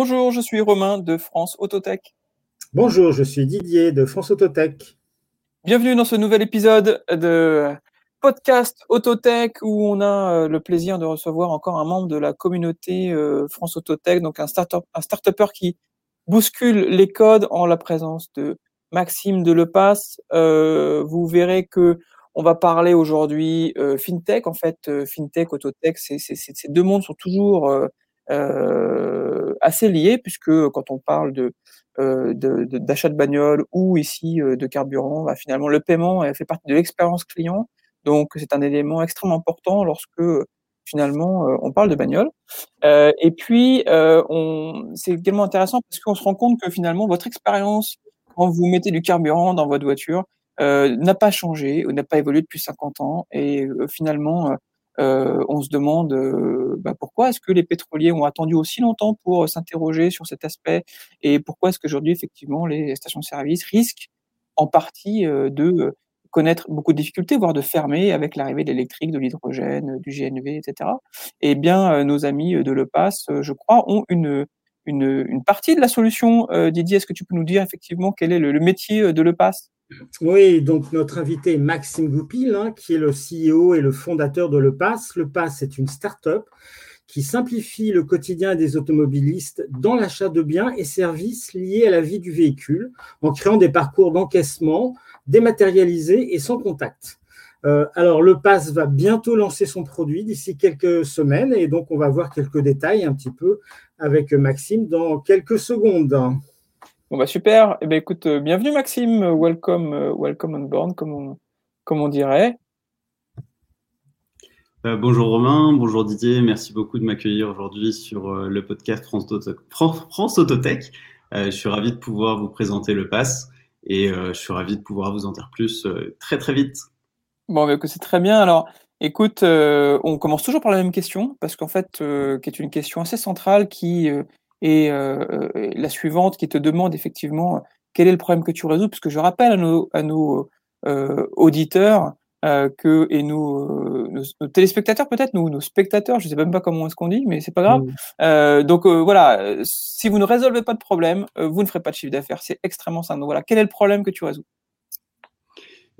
Bonjour, je suis Romain de France Autotech. Bonjour, je suis Didier de France Autotech. Bienvenue dans ce nouvel épisode de podcast Autotech où on a euh, le plaisir de recevoir encore un membre de la communauté euh, France Autotech, donc un start un start qui bouscule les codes en la présence de Maxime de Lepass. Euh, vous verrez que on va parler aujourd'hui euh, fintech. En fait, euh, fintech, autotech, ces deux mondes sont toujours assez liés puisque quand on parle de d'achat de, bagnole ou ici de carburant, bah, finalement le paiement fait partie de l'expérience client. Donc c'est un élément extrêmement important lorsque finalement on parle de bagnole. et puis c'est également intéressant parce qu'on se rend compte que finalement votre expérience quand vous mettez du carburant dans votre voiture, euh, n'a pas changé ou n'a pas évolué depuis 50 ans. Et euh, finalement, euh, on se demande bah, pourquoi est-ce que les pétroliers ont attendu aussi longtemps pour s'interroger sur cet aspect et pourquoi est-ce qu'aujourd'hui, effectivement, les stations-service risquent en partie de connaître beaucoup de difficultés, voire de fermer avec l'arrivée de l'électrique, de l'hydrogène, du GNV, etc. Eh bien, nos amis de l'EPAS, je crois, ont une, une, partie de la solution. Didier, est-ce que tu peux nous dire effectivement quel est le, le métier de l'EPAS oui, donc notre invité Maxime Goupil, hein, qui est le CEO et le fondateur de Le Pass. Le Pass est une start-up qui simplifie le quotidien des automobilistes dans l'achat de biens et services liés à la vie du véhicule en créant des parcours d'encaissement dématérialisés et sans contact. Euh, alors, le Pass va bientôt lancer son produit d'ici quelques semaines et donc on va voir quelques détails un petit peu avec Maxime dans quelques secondes. Bon bah super. Eh ben écoute, euh, bienvenue Maxime, welcome, euh, welcome on board, comme on, comme on dirait. Euh, bonjour Romain, bonjour Didier, merci beaucoup de m'accueillir aujourd'hui sur le podcast France, France, Autotech. je suis ravi de pouvoir vous présenter le pass et je suis ravi de pouvoir vous en dire plus très très vite. Bon, bah, c'est très bien. Alors, écoute, on commence toujours par la même question parce qu'en fait, qui est une question assez centrale qui et euh, la suivante qui te demande effectivement quel est le problème que tu résous, parce que je rappelle à nos, à nos euh, auditeurs euh, que et nos, nos, téléspectateurs peut-être, nos, nos spectateurs, je sais même pas comment est-ce qu'on dit, mais c'est pas grave. Euh, donc voilà, si vous ne résolvez pas de problème, vous ne ferez pas de chiffre d'affaires. C'est extrêmement simple. Donc voilà, quel est le problème que tu résous?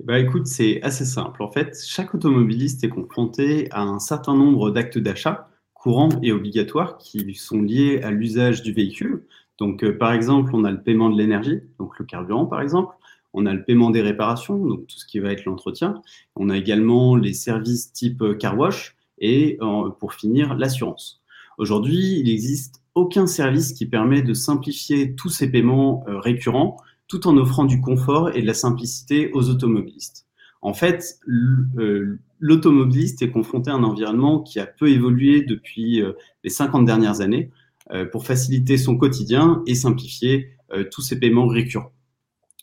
Bah écoute, c'est assez simple. En fait, chaque automobiliste est confronté à un certain nombre d'actes d'achat courants et obligatoires qui sont liés à l'usage du véhicule. Donc, euh, par exemple, on a le paiement de l'énergie, donc le carburant, par exemple. On a le paiement des réparations, donc tout ce qui va être l'entretien. On a également les services type euh, car wash et, euh, pour finir, l'assurance. Aujourd'hui, il n'existe aucun service qui permet de simplifier tous ces paiements récurrents tout en offrant du confort et de la simplicité aux automobilistes. En fait, l'automobiliste est confronté à un environnement qui a peu évolué depuis euh, les 50 dernières années euh, pour faciliter son quotidien et simplifier euh, tous ses paiements récurrents.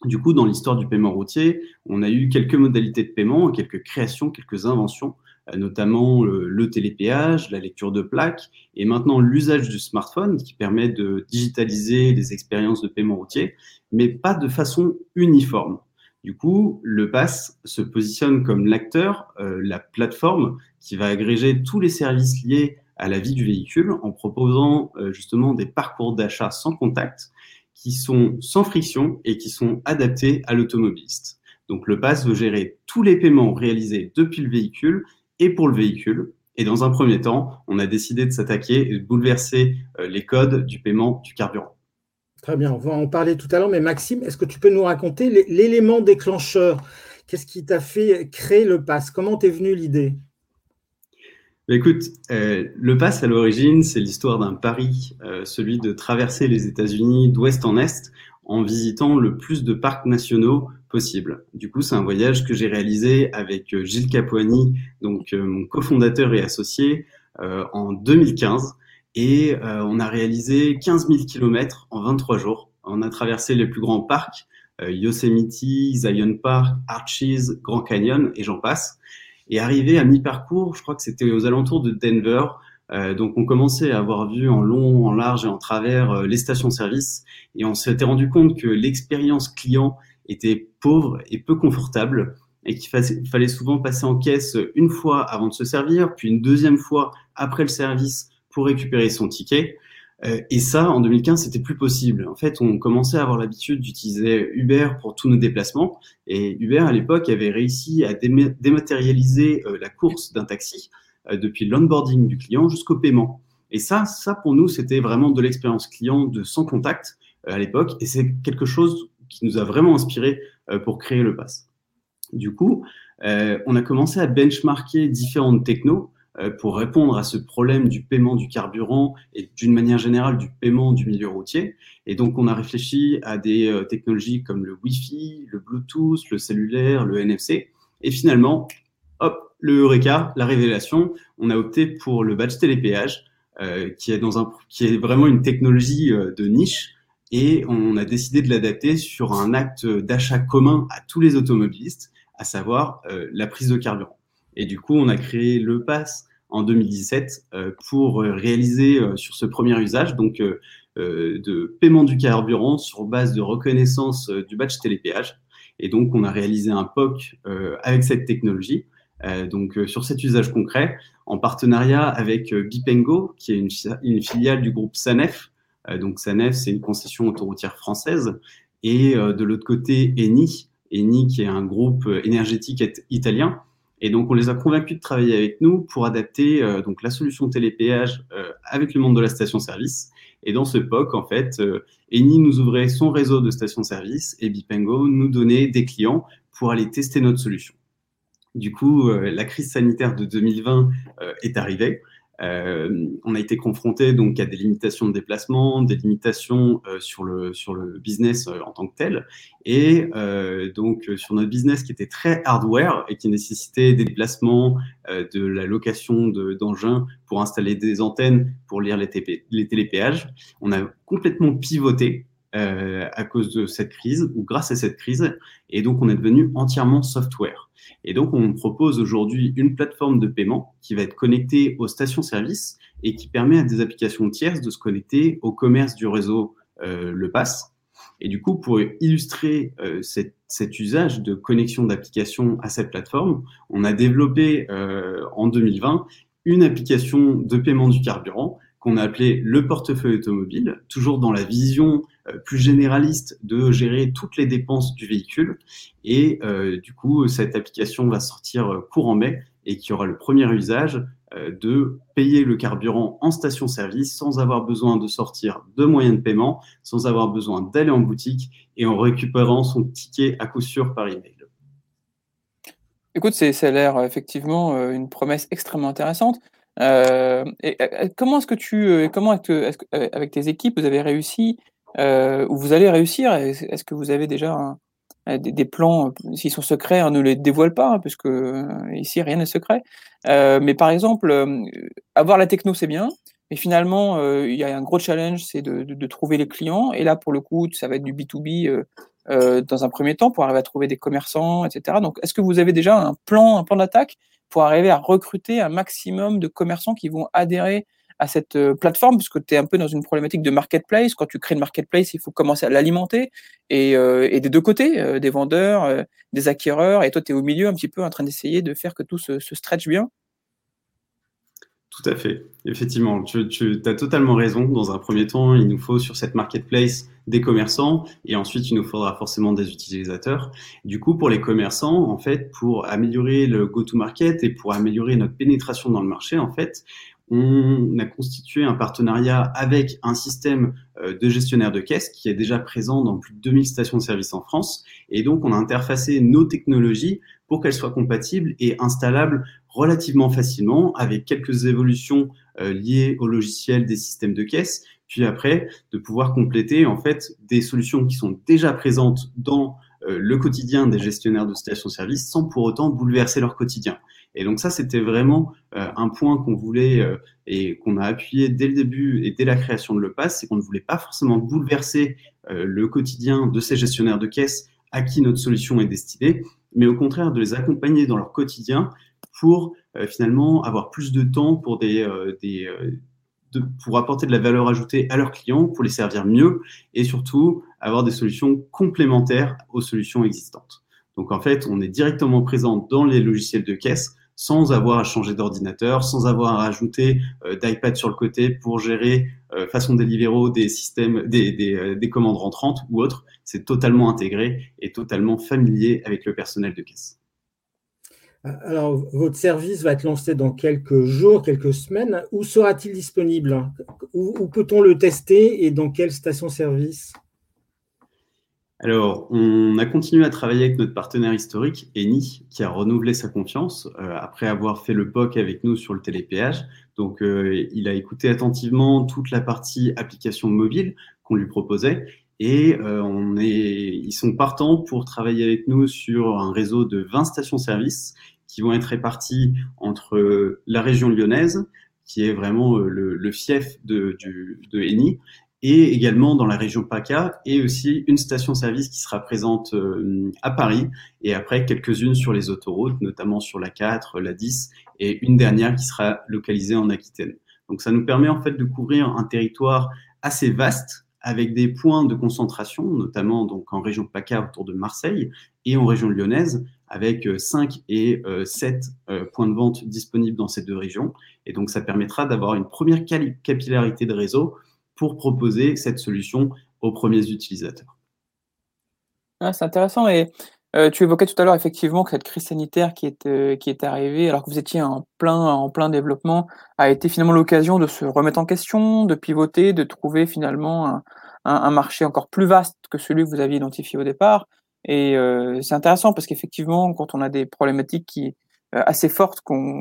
Du coup, dans l'histoire du paiement routier, on a eu quelques modalités de paiement, quelques créations, quelques inventions, notamment le, télépéage, la lecture de plaques, et maintenant l'usage du smartphone qui permet de digitaliser les expériences de paiement routier, mais pas de façon uniforme. Du coup, le pass se positionne comme l'acteur, euh, la plateforme qui va agréger tous les services liés à la vie du véhicule en proposant euh, justement des parcours d'achat sans contact qui sont sans friction et qui sont adaptés à l'automobiliste. Donc le pass veut gérer tous les paiements réalisés depuis le véhicule et pour le véhicule. Et dans un premier temps, on a décidé de s'attaquer et de bouleverser euh, les codes du paiement du carburant. Très bien, on va en parler tout à l'heure, mais Maxime, est-ce que tu peux nous raconter l'élément déclencheur? Qu'est-ce qui t'a fait créer le pass? Comment t'es venu l'idée? Bah, Écoute, euh, le pass à l'origine, c'est l'histoire d'un pari, euh, celui de traverser les États-Unis d'ouest en est en visitant le plus de parcs nationaux possible. Du coup, c'est un voyage que j'ai réalisé avec euh, Gilles Capuani, donc mon cofondateur et associé, en 2015. Et euh, on a réalisé 15 000 km en 23 jours. On a traversé les plus grands parcs, euh, Yosemite, Zion Park, Arches, Grand Canyon, et j'en passe. Et arrivé à mi-parcours, je crois que c'était aux alentours de Denver, euh, donc on commençait à avoir vu en long, en large et en travers les stations-service, et on s'était rendu compte que l'expérience client était pauvre et peu confortable, et qu'il fallait souvent passer en caisse une fois avant de se servir, puis une deuxième fois après le service pour récupérer son ticket. Euh, et ça, en 2015, c'était plus possible. En fait, on commençait à avoir l'habitude d'utiliser Uber pour tous nos déplacements. Et Uber, à l'époque, avait réussi à dématérialiser euh, la course d'un taxi euh, depuis l'onboarding du client jusqu'au paiement. Et ça, ça pour nous, c'était vraiment de l'expérience client de sans contact à l'époque. Et c'est quelque chose qui nous a vraiment inspiré pour créer le pass. Du coup, on a commencé à benchmarker différentes technos pour répondre à ce problème du paiement du carburant et d'une manière générale du paiement du milieu routier. Et donc, on a réfléchi à des euh, technologies comme le Wi-Fi, le Bluetooth, le cellulaire, le NFC. Et finalement, hop, le Eureka, la révélation, on a opté pour le badge télépéage, euh, qui, est vraiment une technologie euh, de niche. Et on a décidé de l'adapter sur un acte d'achat commun à tous les automobilistes, à savoir la prise de carburant. Et du coup, on a créé le pass en 2017 euh, pour réaliser euh, sur ce premier usage donc euh, de paiement du carburant sur base de reconnaissance du badge télépéage. Et donc, on a réalisé un POC avec cette technologie. donc, sur cet usage concret, en partenariat avec Bipengo, qui est une, filiale du groupe Sanef. donc, Sanef, c'est une concession autoroutière française. Et de l'autre côté, Eni, Eni, qui est un groupe énergétique italien, et donc, on les a convaincus de travailler avec nous pour adapter euh, donc la solution télépéage euh, avec le monde de la station-service. Et dans ce POC, en fait, euh, Eni nous ouvrait son réseau de stations-service et Bipengo nous donnait des clients pour aller tester notre solution. Du coup, la crise sanitaire de 2020 est arrivée. Euh, on a été confronté donc à des limitations de déplacement, des limitations euh, sur le sur le business euh, en tant que tel, et donc sur notre business qui était très hardware et qui nécessitait des déplacements, de la location d'engins pour installer des antennes pour lire les, TP, les télépéages, on a complètement pivoté à cause de cette crise ou grâce à cette crise, et donc on est devenu entièrement software. Et donc, on propose aujourd'hui une plateforme de paiement qui va être connectée aux stations-service et qui permet à des applications tierces de se connecter au commerce du réseau euh, Le Pass. Et du coup, pour illustrer euh, cet usage de connexion d'applications à cette plateforme, on a développé euh, en 2020 une application de paiement du carburant qu'on a appelé le portefeuille automobile, toujours dans la vision euh, plus généraliste de gérer toutes les dépenses du véhicule. Et euh, du coup, cette application va sortir euh, courant mai et qui aura le premier usage de payer le carburant en station-service sans avoir besoin de sortir de moyens de paiement, sans avoir besoin d'aller en boutique et en récupérant son ticket à coup sûr par email. Écoute, ça a l'air effectivement une promesse extrêmement intéressante. Et, comment est-ce que tu, comment avec tes équipes, vous avez réussi euh, où vous allez réussir? Est-ce que vous avez déjà des, plans S'ils sont secrets, on ne les dévoile pas, hein, puisque euh, ici, rien n'est secret. Euh, mais par exemple, avoir la techno, c'est bien. Mais finalement, il y a un gros challenge, c'est de, trouver les clients. Et là, pour le coup, ça va être du B2B dans un premier temps pour arriver à trouver des commerçants, etc. Donc, est-ce que vous avez déjà un plan, un plan d'attaque pour arriver à recruter un maximum de commerçants qui vont adhérer à cette euh, plateforme, parce que tu es un peu dans une problématique de marketplace. Quand tu crées une marketplace, il faut commencer à l'alimenter. Et, euh, et, des deux côtés, euh, des vendeurs, des acquéreurs, et toi, tu es au milieu un petit peu en train d'essayer de faire que tout se, se stretch bien. Tout à fait. Effectivement, tu, tu as totalement raison. Dans un premier temps, il nous faut sur cette marketplace des commerçants et ensuite il nous faudra forcément des utilisateurs. Du coup, pour les commerçants, en fait, pour améliorer le go-to-market et pour améliorer notre pénétration dans le marché, en fait, on a constitué un partenariat avec un système euh, de gestionnaire de caisse qui est déjà présent dans plus de 2000 stations de service en France. Et donc, on a interfacé nos technologies pour qu'elles soient compatibles et installables relativement facilement avec quelques évolutions euh, liées au logiciel des systèmes de caisse. Puis après, de pouvoir compléter en fait des solutions qui sont déjà présentes dans euh, le quotidien des gestionnaires de stations-service sans pour autant bouleverser leur quotidien. Et donc ça, c'était vraiment euh, un point qu'on voulait et qu'on a appuyé dès le début et dès la création de Le Pass, c'est qu'on ne voulait pas forcément bouleverser le quotidien de ces gestionnaires de caisse à qui notre solution est destinée, mais au contraire de les accompagner dans leur quotidien pour finalement avoir plus de temps pour des, des pour apporter de la valeur ajoutée à leurs clients, pour les servir mieux et surtout avoir des solutions complémentaires aux solutions existantes. Donc en fait, on est directement présent dans les logiciels de caisse sans avoir à changer d'ordinateur, sans avoir à rajouter d'iPad sur le côté pour gérer façon Deliveroo des systèmes, des commandes rentrantes ou autres. C'est totalement intégré et totalement familier avec le personnel de caisse. Alors, votre service va être lancé dans quelques jours, quelques semaines. Où sera-t-il disponible? Où, peut-on le tester et dans quelle station-service alors, on a continué à travailler avec notre partenaire historique, Eni, qui a renouvelé sa confiance euh, après avoir fait le POC avec nous sur le télépéage. Donc, euh, il a écouté attentivement toute la partie application mobile qu'on lui proposait et euh, on est, ils sont partants pour travailler avec nous sur un réseau de 20 stations-service qui vont être répartis entre euh, la région lyonnaise, qui est vraiment euh, le, fief de, Eni, et également dans la région PACA, et aussi une station-service qui sera présente euh, à Paris, et après quelques-unes sur les autoroutes, notamment sur la 4, la 10, et une dernière qui sera localisée en Aquitaine. Donc ça nous permet en fait de couvrir un territoire assez vaste, avec des points de concentration, notamment donc en région PACA autour de Marseille et en région lyonnaise, avec 5 euh, et 7 euh, euh, points de vente disponibles dans ces deux régions. Et donc, ça permettra d'avoir une première capillarité de réseau pour proposer cette solution aux premiers utilisateurs. Ah, c'est intéressant. Et tu évoquais tout à l'heure effectivement que cette crise sanitaire qui est, arrivée, alors que vous étiez en plein, en plein développement, a été finalement l'occasion de se remettre en question, de pivoter, de trouver finalement un, un marché encore plus vaste que celui que vous aviez identifié au départ. Et euh, c'est intéressant parce qu'effectivement, quand on a des problématiques qui euh, assez fortes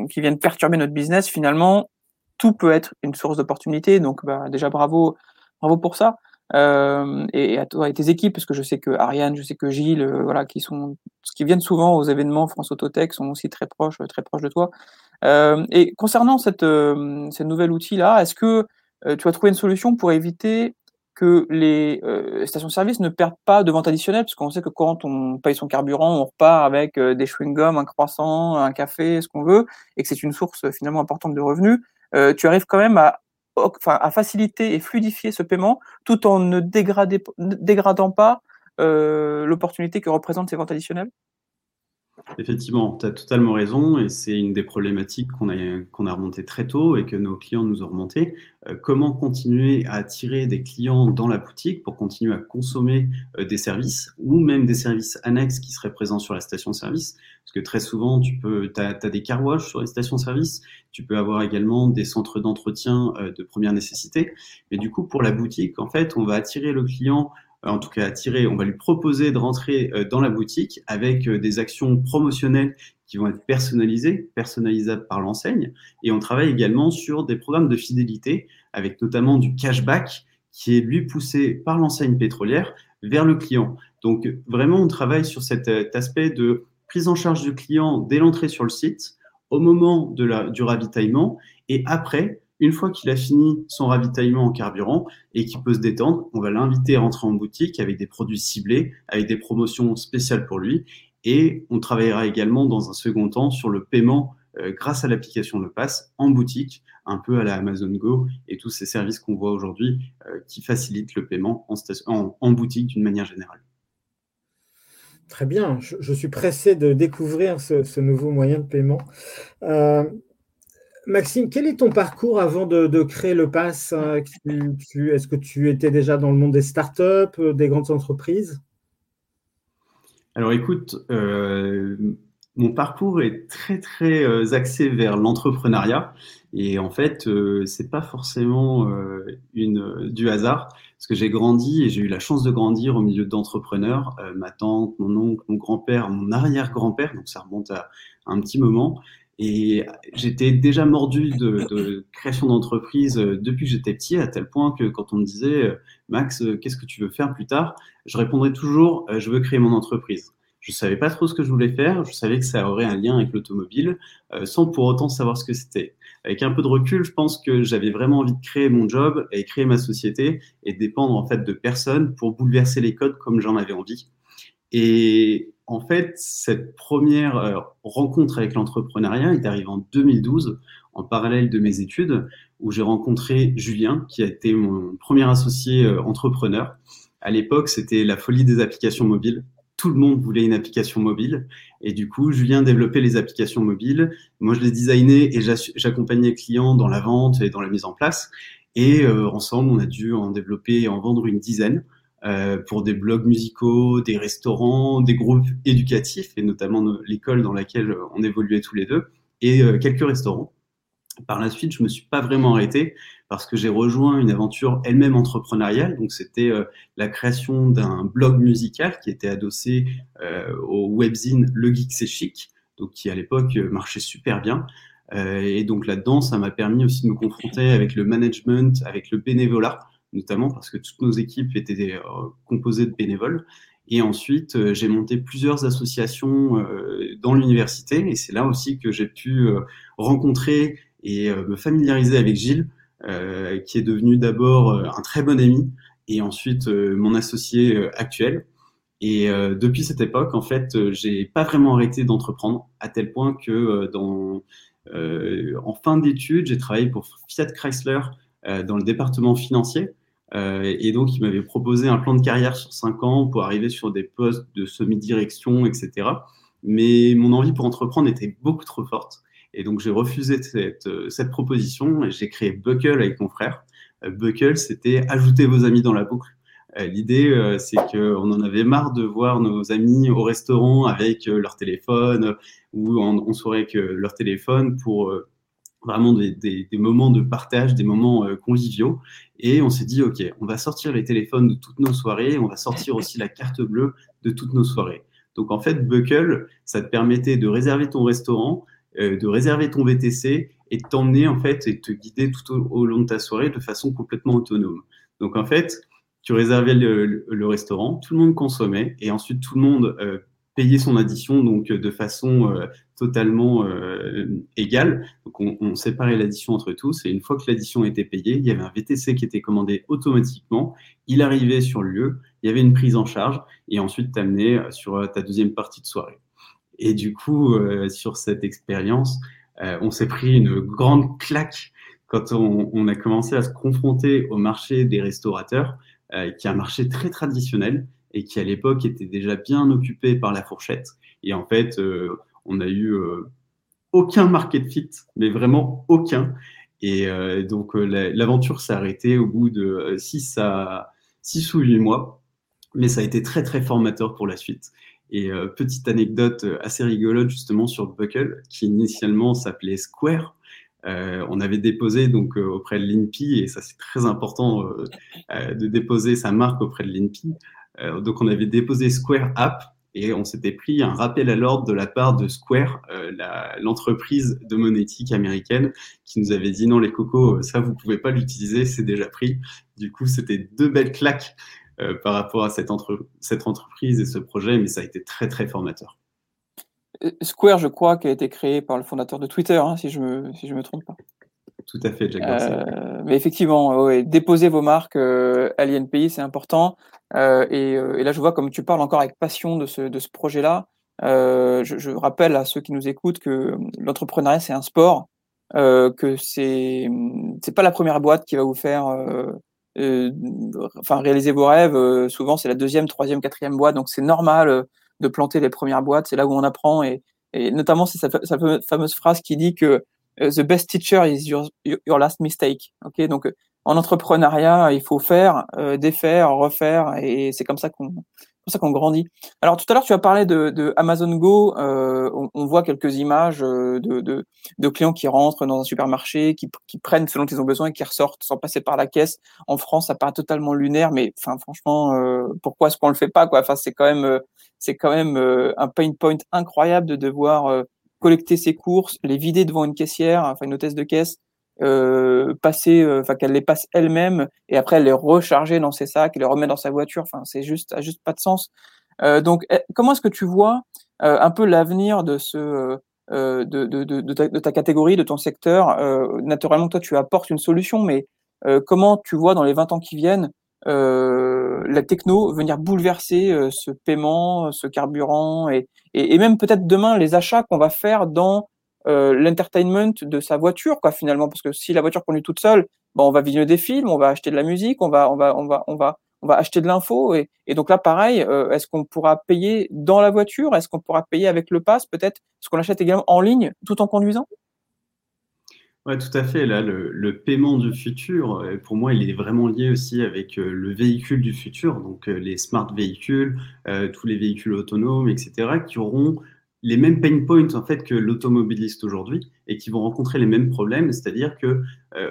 qui viennent perturber notre business, finalement, tout peut être une source d'opportunité. Donc, bah, déjà bravo, bravo pour ça. Euh, et, à toi et tes équipes, parce que je sais que Ariane, je sais que Gilles, euh, voilà, qui sont, qui viennent souvent aux événements France Autotech, sont aussi très proches, très proches de toi. Euh, et concernant cette, euh, cette nouvel outil là, est-ce que tu as trouvé une solution pour éviter que les euh, stations-service ne perdent pas de vente additionnelle, parce qu'on sait que quand on paye son carburant, on repart avec euh, des chewing-gums, un croissant, un café, ce qu'on veut, et que c'est une source finalement importante de revenus. Euh, tu arrives quand même à, enfin, à faciliter et fluidifier ce paiement tout en ne dégradant pas l'opportunité que représentent ces ventes additionnelles? Effectivement, tu as totalement raison et c'est une des problématiques qu'on a, qu'on a remontées très tôt et que nos clients nous ont remontées. Euh, comment continuer à attirer des clients dans la boutique pour continuer à consommer euh, des services ou même des services annexes qui seraient présents sur la station-service Parce que très souvent, tu peux, as, des car sur les stations-service, tu peux avoir également des centres d'entretien euh, de première nécessité. Mais du coup, pour la boutique, en fait, on va attirer le client en tout cas on va lui proposer de rentrer euh, dans la boutique avec euh, des actions promotionnelles qui vont être personnalisées, personnalisables par l'enseigne. Et on travaille également sur des programmes de fidélité avec notamment du cashback qui est lui poussé par l'enseigne pétrolière vers le client. Donc vraiment, on travaille sur cet aspect de prise en charge du client dès l'entrée sur le site, au moment du ravitaillement et après une fois qu'il a fini son ravitaillement en carburant et qu'il peut se détendre, on va l'inviter à rentrer en boutique avec des produits ciblés, avec des promotions spéciales pour lui. Et on travaillera également dans un second temps sur le paiement euh, grâce à l'application Le Pass en boutique, un peu à la Amazon Go et tous ces services qu'on voit aujourd'hui euh, qui facilitent le paiement en, boutique d'une manière générale. Très bien, je, suis pressé de découvrir ce, nouveau moyen de paiement. Euh, Maxime, quel est ton parcours avant de, créer le pass hein, Est-ce que tu étais déjà dans le monde des startups, euh, des grandes entreprises? Alors écoute, euh, mon parcours est très très euh, axé vers l'entrepreneuriat et en fait, ce c'est pas forcément du hasard parce que j'ai grandi et j'ai eu la chance de grandir au milieu d'entrepreneurs. ma tante, mon oncle, mon grand-père, mon arrière-grand-père, donc ça remonte à un petit moment. Et j'étais déjà mordu de, de création d'entreprise euh, depuis que j'étais petit, à tel point que quand on me disait euh, Max, euh, qu'est-ce que tu veux faire plus tard Je répondrais toujours je veux créer mon entreprise. Je savais pas trop ce que je voulais faire, je savais que ça aurait un lien avec l'automobile, sans pour autant savoir ce que c'était. Avec un peu de recul, je pense que j'avais vraiment envie de créer mon job et créer ma société et dépendre en fait de personnes pour bouleverser les codes comme j'en avais envie. Et en fait, cette première euh, rencontre avec l'entrepreneuriat est arrivée en 2012, en parallèle de mes études, où j'ai rencontré Julien, qui a été mon premier associé euh, entrepreneur. À l'époque, c'était la folie des applications mobiles. tout le monde voulait une application mobile. Et du coup, Julien développait les applications mobiles. Moi, je les designais et j'accompagnais les clients dans la vente et dans la mise en place. Et euh, ensemble, on a dû en développer et en vendre une dizaine pour des blogs musicaux, des restaurants, des groupes éducatifs, et notamment l'école dans laquelle on évoluait tous les deux, et euh, quelques restaurants. Par la suite, je me suis pas vraiment arrêté parce que j'ai rejoint une aventure elle-même entrepreneuriale. Donc, c'était euh, la création d'un blog musical qui était adossé euh, au webzine Le Geek C'est Chic, donc qui à l'époque marchait super bien. Euh, et donc là-dedans, ça m'a permis aussi de me confronter avec le management, avec le bénévolat, notamment parce que toutes nos équipes étaient composées de bénévoles. Et ensuite, j'ai monté plusieurs associations dans l'université, et c'est là aussi que j'ai pu rencontrer et euh, me familiariser avec Gilles, euh, qui est devenu d'abord euh, un très bon ami et ensuite mon associé actuel. Et depuis cette époque, en fait, j'ai pas vraiment arrêté d'entreprendre, à tel point que dans, en fin d'études, j'ai travaillé pour Fiat Chrysler dans le département financier. Et donc, il m'avait proposé un plan de carrière sur cinq ans pour arriver sur des postes de semi-direction, etc. Mais mon envie pour entreprendre était beaucoup trop forte. Et donc, j'ai refusé cette, euh, proposition et j'ai créé Buckle avec mon frère. Euh, Buckle, c'était ajouter vos amis dans la boucle. Euh, l'idée, c'est qu'on en avait marre de voir nos amis au restaurant avec leur téléphone ou en, soirée avec leur téléphone pour vraiment des, des, des, moments de partage, des moments conviviaux. Et on s'est dit, OK, on va sortir les téléphones de toutes nos soirées, on va sortir aussi la carte bleue de toutes nos soirées. Donc en fait, Buckle, ça te permettait de réserver ton restaurant, euh, de réserver ton VTC et de t'emmener en fait et te guider tout au, long de ta soirée de façon complètement autonome. Donc en fait, tu réservais le, restaurant, tout le monde consommait et ensuite tout le monde euh, payait son addition donc de façon euh, totalement égale. Donc on, on séparait l'addition entre tous et une fois que l'addition était payée, il y avait un VTC qui était commandé automatiquement, il arrivait sur le lieu, il y avait une prise en charge et ensuite t'amener sur ta deuxième partie de soirée. Et du coup, euh, sur cette expérience, euh, on s'est pris une grande claque quand on, a commencé à se confronter au marché des restaurateurs, euh, qui est un marché très traditionnel et qui à l'époque était déjà bien occupé par la fourchette. Et en fait, on a eu aucun market fit, mais vraiment aucun. Et donc l'aventure s'est arrêtée au bout de 6 à 6 ou 8 mois, mais ça a été très très formateur pour la suite. Et euh, petite anecdote euh, assez rigolote justement sur Buckle, qui initialement s'appelait Square. Euh, on avait déposé donc auprès de l'INPI, et ça c'est très important de déposer sa marque auprès de l'INPI. Donc on avait déposé Square App, et on s'était pris un rappel à l'ordre de la part de Square, l'entreprise de monétique américaine, qui nous avait dit non les cocos, ça vous pouvez pas l'utiliser, c'est déjà pris. Du coup, c'était deux belles claques euh, par rapport à cette, entreprise et ce projet, mais ça a été très très formateur. Euh, Square, je crois, qui a été créé par le fondateur de Twitter, hein, si je me si je me trompe pas. Tout à fait, Jack euh, mais effectivement, déposer vos marques euh, à l'INPI, c'est important. Et, et, là, je vois comme tu parles encore avec passion de ce, de ce projet-là. Je, je, rappelle à ceux qui nous écoutent que l'entrepreneuriat, c'est un sport, que c'est c'est pas la première boîte qui va vous faire euh, enfin réaliser vos rêves, euh, souvent c'est la deuxième, troisième, quatrième boîte, donc c'est normal euh, de planter les premières boîtes, c'est là où on apprend. Et, et notamment c'est sa, fameuse phrase qui dit que the best teacher is your, last mistake. Ok, donc en entrepreneuriat, il faut faire, défaire, refaire, et c'est comme ça qu'on ça qu'on grandit. Alors tout à l'heure, tu as parlé de, de Amazon Go. Euh, on, on, voit quelques images euh, de, de, de, clients qui rentrent dans un supermarché, qui, qui prennent selon qu'ils ont besoin et qui ressortent sans passer par la caisse. En France, ça paraît totalement lunaire, mais enfin franchement, euh, pourquoi est-ce qu'on le fait pas quoi? Enfin, c'est quand même, euh, c'est quand même euh, un pain point incroyable de devoir collecter ses courses, les vider devant une caissière, enfin une hôtesse de caisse, euh, passer, euh, enfin qu'elle les passe elle-même et après elle les recharger dans ses sacs et les remet dans sa voiture. Enfin, c'est juste, ça juste pas de sens. Euh, donc, eh, comment est-ce que tu vois un peu l'avenir de ce de, de, de, ta, catégorie, de ton secteur? Naturellement, toi, tu apportes une solution, mais comment tu vois dans les 20 ans qui viennent la techno venir bouleverser ce paiement, ce carburant et, et, et même peut-être demain les achats qu'on va faire dans euh, l'entertainment de sa voiture, quoi, finalement, parce que si la voiture conduit toute seule, bon, on va visionner des films, on va acheter de la musique, on va, on va, on va, on va, on va acheter de l'info et, donc là, pareil, est-ce qu'on pourra payer dans la voiture? Est-ce qu'on pourra payer avec le pass peut-être? Est-ce qu'on l'achète également en ligne tout en conduisant? Oui, tout à fait. Là, le, paiement du futur, euh, pour moi, il est vraiment lié aussi avec euh, le véhicule du futur, donc euh, les smart véhicules, tous les véhicules autonomes, etc., qui auront les mêmes pain points en fait que l'automobiliste aujourd'hui et qui vont rencontrer les mêmes problèmes, c'est-à-dire que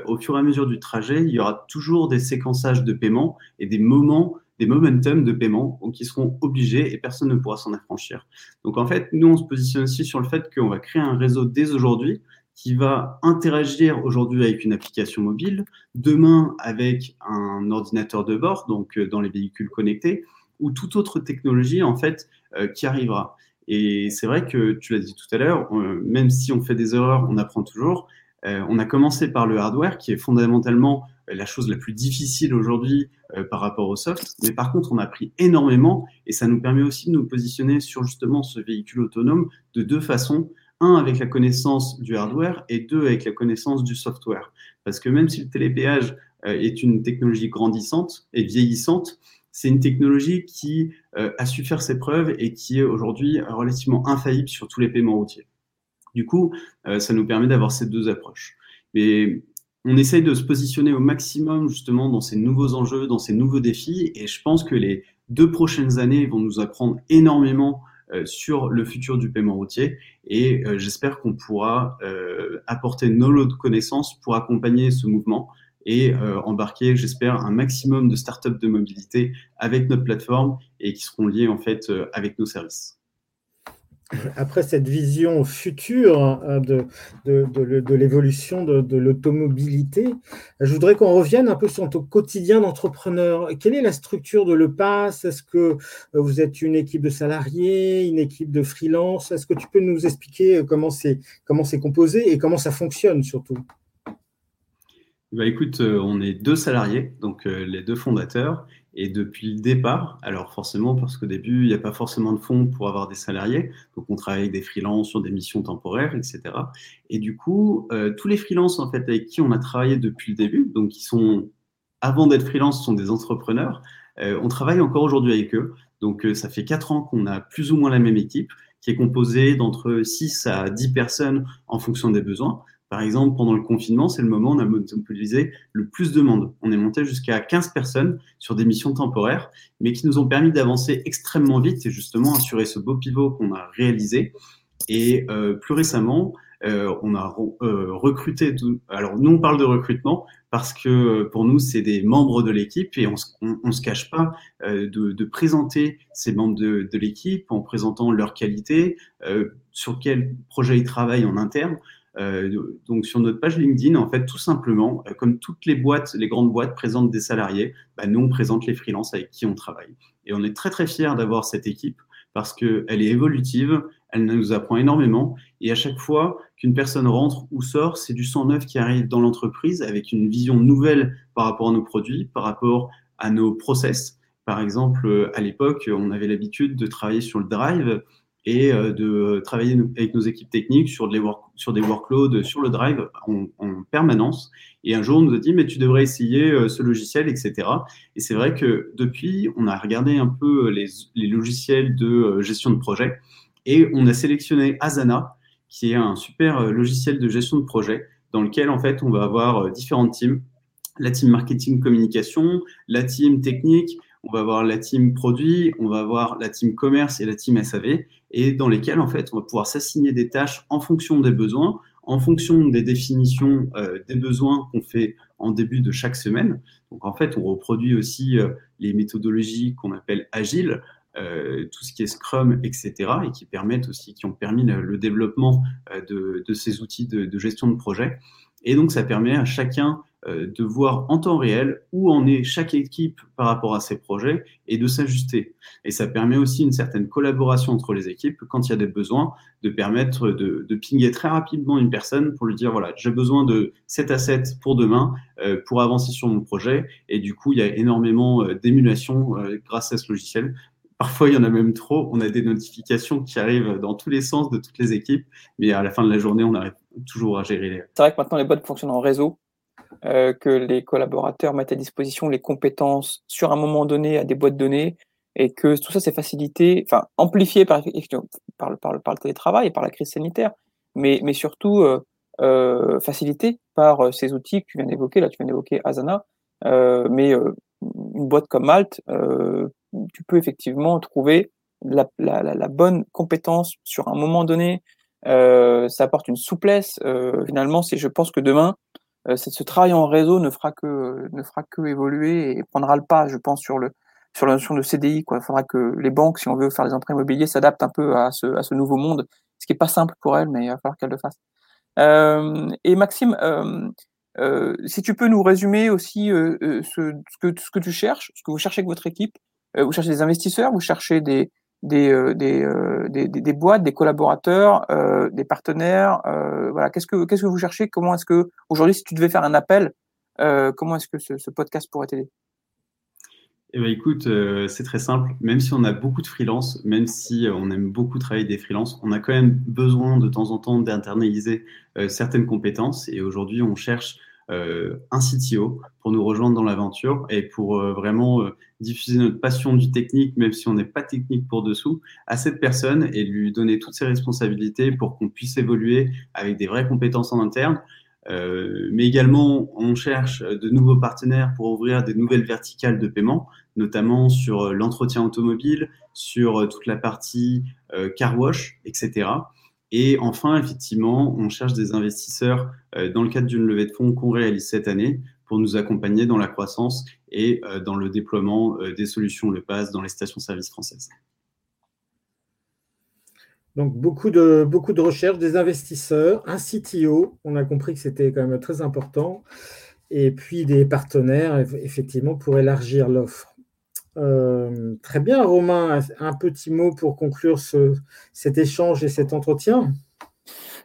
au fur et à mesure du trajet, il y aura toujours des séquençages de paiement et des moments des momentum de paiement qui seront obligés et personne ne pourra s'en affranchir. Donc en fait, nous, on se positionne aussi sur le fait qu'on va créer un réseau dès aujourd'hui qui va interagir aujourd'hui avec une application mobile, demain avec un ordinateur de bord, donc euh, dans les véhicules connectés, ou toute autre technologie en fait euh, qui arrivera. Et c'est vrai que tu l'as dit tout à l'heure, même si on fait des erreurs, on apprend toujours. Euh, on a commencé par le hardware, qui est fondamentalement la chose la plus difficile aujourd'hui par rapport au soft. Mais par contre, on a appris énormément et ça nous permet aussi de nous positionner sur justement ce véhicule autonome de deux façons un, avec la connaissance du hardware et deux, avec la connaissance du software. Parce que même si le télépéage euh, est une technologie grandissante et vieillissante, c'est une technologie qui euh, a su faire ses preuves et qui est aujourd'hui relativement infaillible sur tous les paiements routiers. Du coup, euh, ça nous permet d'avoir ces deux approches. Mais on essaye de se positionner au maximum justement dans ces nouveaux enjeux, dans ces nouveaux défis, et je pense que les deux prochaines années vont nous apprendre énormément sur le futur du paiement routier. Et euh, j'espère qu'on pourra euh, apporter nos lots de connaissances pour accompagner ce mouvement et embarquer, j'espère, un maximum de startups de mobilité avec notre plateforme et qui seront liés en fait avec nos services après cette vision future hein, de, de, l'évolution de, l'automobilité, je voudrais qu'on revienne un peu sur ton quotidien d'entrepreneur. Quelle est la structure de l'EPAS Est-ce que euh, vous êtes une équipe de salariés, une équipe de freelance? Est-ce que tu peux nous expliquer euh, comment c'est, comment c'est composé et comment ça fonctionne surtout? Bah écoute, euh, on est deux salariés, donc les deux fondateurs, et depuis le départ, alors forcément, parce qu'au début, il n'y a pas forcément de fonds pour avoir des salariés, donc on travaille avec des freelances sur des missions temporaires, etc. Et du coup, euh, tous les freelances en fait avec qui on a travaillé depuis le début, donc qui sont avant d'être freelance, sont des entrepreneurs. Euh, on travaille encore aujourd'hui avec eux. Donc euh, ça fait quatre ans qu'on a plus ou moins la même équipe, qui est composée d'entre 6 à 10 personnes en fonction des besoins. Par exemple, pendant le confinement, c'est le moment où on a monopolisé le plus de monde. On est monté jusqu'à 15 personnes sur des missions temporaires, mais qui nous ont permis d'avancer extrêmement vite et justement assurer ce beau pivot qu'on a réalisé. Et euh, plus récemment, euh, on a euh, recruté. Alors nous, on parle de recrutement parce que pour nous, c'est des membres de l'équipe et on, ne se cache pas de, présenter ces membres de, de l'équipe en présentant leurs qualités, sur quel projet ils travaillent en interne. Euh, donc sur notre page LinkedIn, en fait, tout simplement, euh, comme toutes les boîtes, les grandes boîtes présentent des salariés, bah, nous on présente les freelances avec qui on travaille. Et on est très très fiers d'avoir cette équipe parce qu'elle est évolutive, elle nous apprend énormément. Et à chaque fois qu'une personne rentre ou sort, c'est du sang neuf qui arrive dans l'entreprise avec une vision nouvelle par rapport à nos produits, par rapport à nos process. Par exemple, à l'époque, on avait l'habitude de travailler sur le drive et euh, de travailler avec nos équipes techniques sur, des workloads, sur le drive en, permanence. Et un jour, on nous a dit, mais tu devrais essayer euh, ce logiciel, etc. Et c'est vrai que depuis, on a regardé un peu les, logiciels de euh, gestion de projet et on a sélectionné Asana, qui est un super logiciel de gestion de projet dans lequel, en fait, on va avoir différentes teams. La team marketing communication, la team technique, on va avoir la team produit, on va avoir la team commerce et la team SAV, et dans lesquelles, en fait, on va pouvoir s'assigner des tâches en fonction des besoins, en fonction des définitions euh, des besoins qu'on fait en début de chaque semaine. Donc, en fait, on reproduit aussi euh, les méthodologies qu'on appelle agiles, euh, tout ce qui est Scrum, etc., et qui permettent aussi, qui ont permis le, développement de, ces outils de, gestion de projet. Et donc, ça permet à chacun de voir en temps réel où en est chaque équipe par rapport à ses projets et de s'ajuster. Et ça permet aussi une certaine collaboration entre les équipes quand il y a des besoins, de permettre de, de pinguer très rapidement une personne pour lui dire, voilà, j'ai besoin de cet asset pour demain, euh, pour avancer sur mon projet. Et du coup, il y a énormément euh, d'émulation grâce à ce logiciel. Parfois, il y en a même trop. On a des notifications qui arrivent dans tous les sens de toutes les équipes, mais à la fin de la journée, on arrive toujours à gérer les. C'est vrai que maintenant, les boîtes fonctionnent en réseau que les collaborateurs mettent à disposition les compétences sur un moment donné à des boîtes données et que tout ça c'est facilité, enfin amplifié par, par, le, par, par le télétravail et par la crise sanitaire, mais, mais surtout euh, facilité par ces outils que tu viens d'évoquer. Là, tu viens d'évoquer Asana, mais une boîte comme Malte, tu peux effectivement trouver la, la, la, bonne compétence sur un moment donné. Euh, ça apporte une souplesse. Euh, finalement, c'est, je pense que demain, euh, ce travail en réseau ne fera que ne fera que évoluer et prendra le pas, je pense, sur le sur la notion de CDI. Quoi. Il faudra que les banques, si on veut faire des emprunts immobiliers, s'adaptent un peu à ce, à ce nouveau monde, ce qui est pas simple pour elles, mais il va falloir qu'elles le fassent. Euh, et Maxime, euh, euh, si tu peux nous résumer aussi ce, ce, que, ce que tu cherches, ce que vous cherchez avec votre équipe, vous cherchez des investisseurs, vous cherchez des, des, euh, euh, des, des, des, boîtes, des collaborateurs, euh, des partenaires. voilà, qu'est-ce que qu'est-ce que vous cherchez? Comment est-ce que aujourd'hui, si tu devais faire un appel, comment est-ce que ce, podcast pourrait t'aider? Eh ben, écoute, c'est très simple. Même si on a beaucoup de freelance, même si on aime beaucoup travailler des freelances, on a quand même besoin de temps en temps d'internaliser certaines compétences. Et aujourd'hui, on cherche un CTO pour nous rejoindre dans l'aventure et pour euh, vraiment euh, diffuser notre passion du technique, même si on n'est pas technique pour dessous, à cette personne et lui donner toutes ses responsabilités pour qu'on puisse évoluer avec des vraies compétences en interne. mais également, on cherche de nouveaux partenaires pour ouvrir des nouvelles verticales de paiement, notamment sur l'entretien automobile, sur toute la partie car wash, etc. Et enfin, effectivement, on cherche des investisseurs euh, dans le cadre d'une levée de fonds qu'on réalise cette année pour nous accompagner dans la croissance et euh, dans le déploiement euh, des solutions Le Pass dans les stations-service françaises. Donc beaucoup de, beaucoup de recherches, des investisseurs, un CTO, on a compris que c'était quand même très important, et puis des partenaires, effectivement, pour élargir l'offre. Euh, très bien, Romain, un petit mot pour conclure ce, cet échange et cet entretien.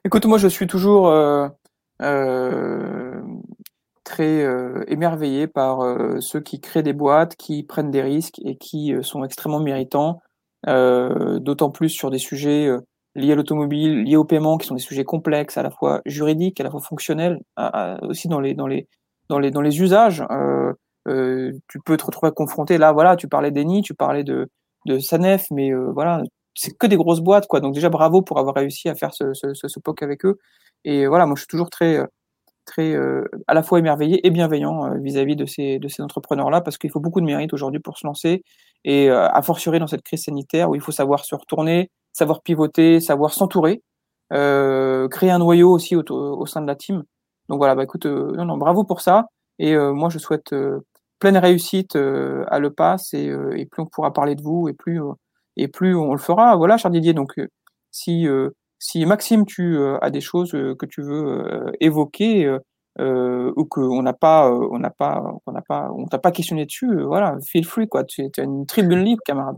Écoute, moi je suis toujours euh, euh, très émerveillé par ceux qui créent des boîtes, qui prennent des risques et qui sont extrêmement méritants, d'autant plus sur des sujets liés à l'automobile, liés au paiement, qui sont des sujets complexes, à la fois juridiques, à la fois fonctionnels, aussi dans les, dans les, usages. Tu peux te retrouver confronté. Là, voilà, tu parlais d'Eni, tu parlais de, de Sanef, mais euh, voilà, c'est que des grosses boîtes, quoi. Donc déjà, bravo pour avoir réussi à faire ce, ce, ce, POC avec eux. Et voilà, moi, je suis toujours très, très à la fois émerveillé et bienveillant vis-à-vis de ces, de ces entrepreneurs-là, parce qu'il faut beaucoup de mérite aujourd'hui pour se lancer, et à fortiori dans cette crise sanitaire où il faut savoir se retourner, savoir pivoter, savoir s'entourer, créer un noyau aussi au, au, sein de la team. Donc voilà, bah écoute, non, bravo pour ça. Et moi, je souhaite pleine réussite euh, à Le Pass euh, et, plus on pourra parler de vous et plus, euh, et plus on le fera. Voilà, cher Didier. Donc, si, si Maxime, tu as des choses que tu veux évoquer ou qu'on n'a pas, on n'a pas, on n'a pas, on t'a pas questionné dessus, voilà, feel free quoi. Tu, tu as une tribune libre, camarade.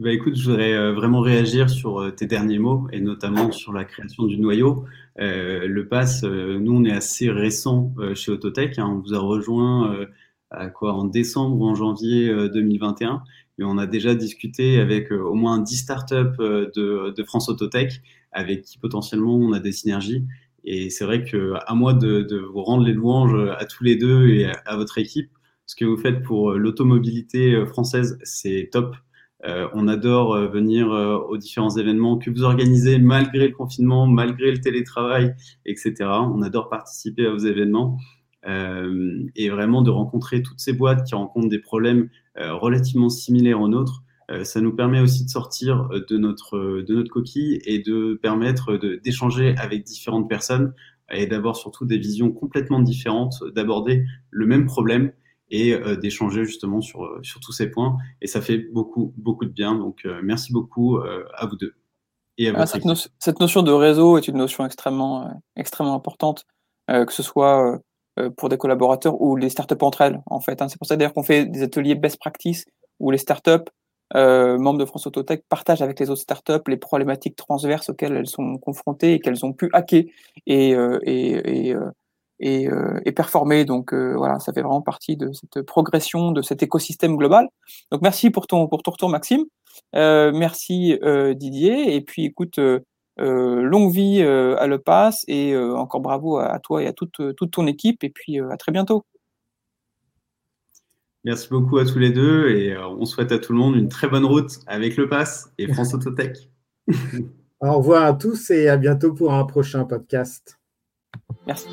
Bah écoute, je voudrais euh, vraiment réagir sur euh, tes derniers mots et notamment sur la création du noyau. Euh, le pass, nous on est assez récent chez Autotech. Hein. on vous a rejoint à quoi en décembre ou en janvier 2021, mais on a déjà discuté avec au moins 10 startups de, de France Autotech avec qui potentiellement on a des synergies. Et c'est vrai que à moi de, de, vous rendre les louanges à tous les deux et à votre équipe, ce que vous faites pour l'automobilité française, c'est top. Euh, on adore euh, venir euh, aux différents événements que vous organisez malgré le confinement, malgré le télétravail, etc. On adore participer à vos événements et vraiment de rencontrer toutes ces boîtes qui rencontrent des problèmes relativement similaires aux nôtres. ça nous permet aussi de sortir de notre, de notre coquille et de permettre d'échanger avec différentes personnes et d'avoir surtout des visions complètement différentes, d'aborder le même problème et euh, d'échanger justement sur, euh, sur tous ces points. Et ça fait beaucoup, beaucoup de bien. Donc, euh, merci beaucoup à vous deux. Et à ah, cette, cette, notion de réseau est une notion extrêmement, extrêmement importante, que ce soit pour des collaborateurs ou les startups entre elles, en fait. Hein. C'est pour ça d'ailleurs qu'on fait des ateliers best practice où les startups membres de France Autotech partagent avec les autres startups les problématiques transverses auxquelles elles sont confrontées et qu'elles ont pu hacker et, et, et, et, euh, et performer. Donc euh, voilà, ça fait vraiment partie de cette progression de cet écosystème global. Donc merci pour ton pour ton retour Maxime, euh, merci Didier. Et puis écoute, longue vie à Le Pass et encore bravo à, toi et à toute, toute ton équipe. Et puis à très bientôt. Merci beaucoup à tous les deux et on souhaite à tout le monde une très bonne route avec Le Pass et France Autotech. Au revoir à tous et à bientôt pour un prochain podcast. Merci.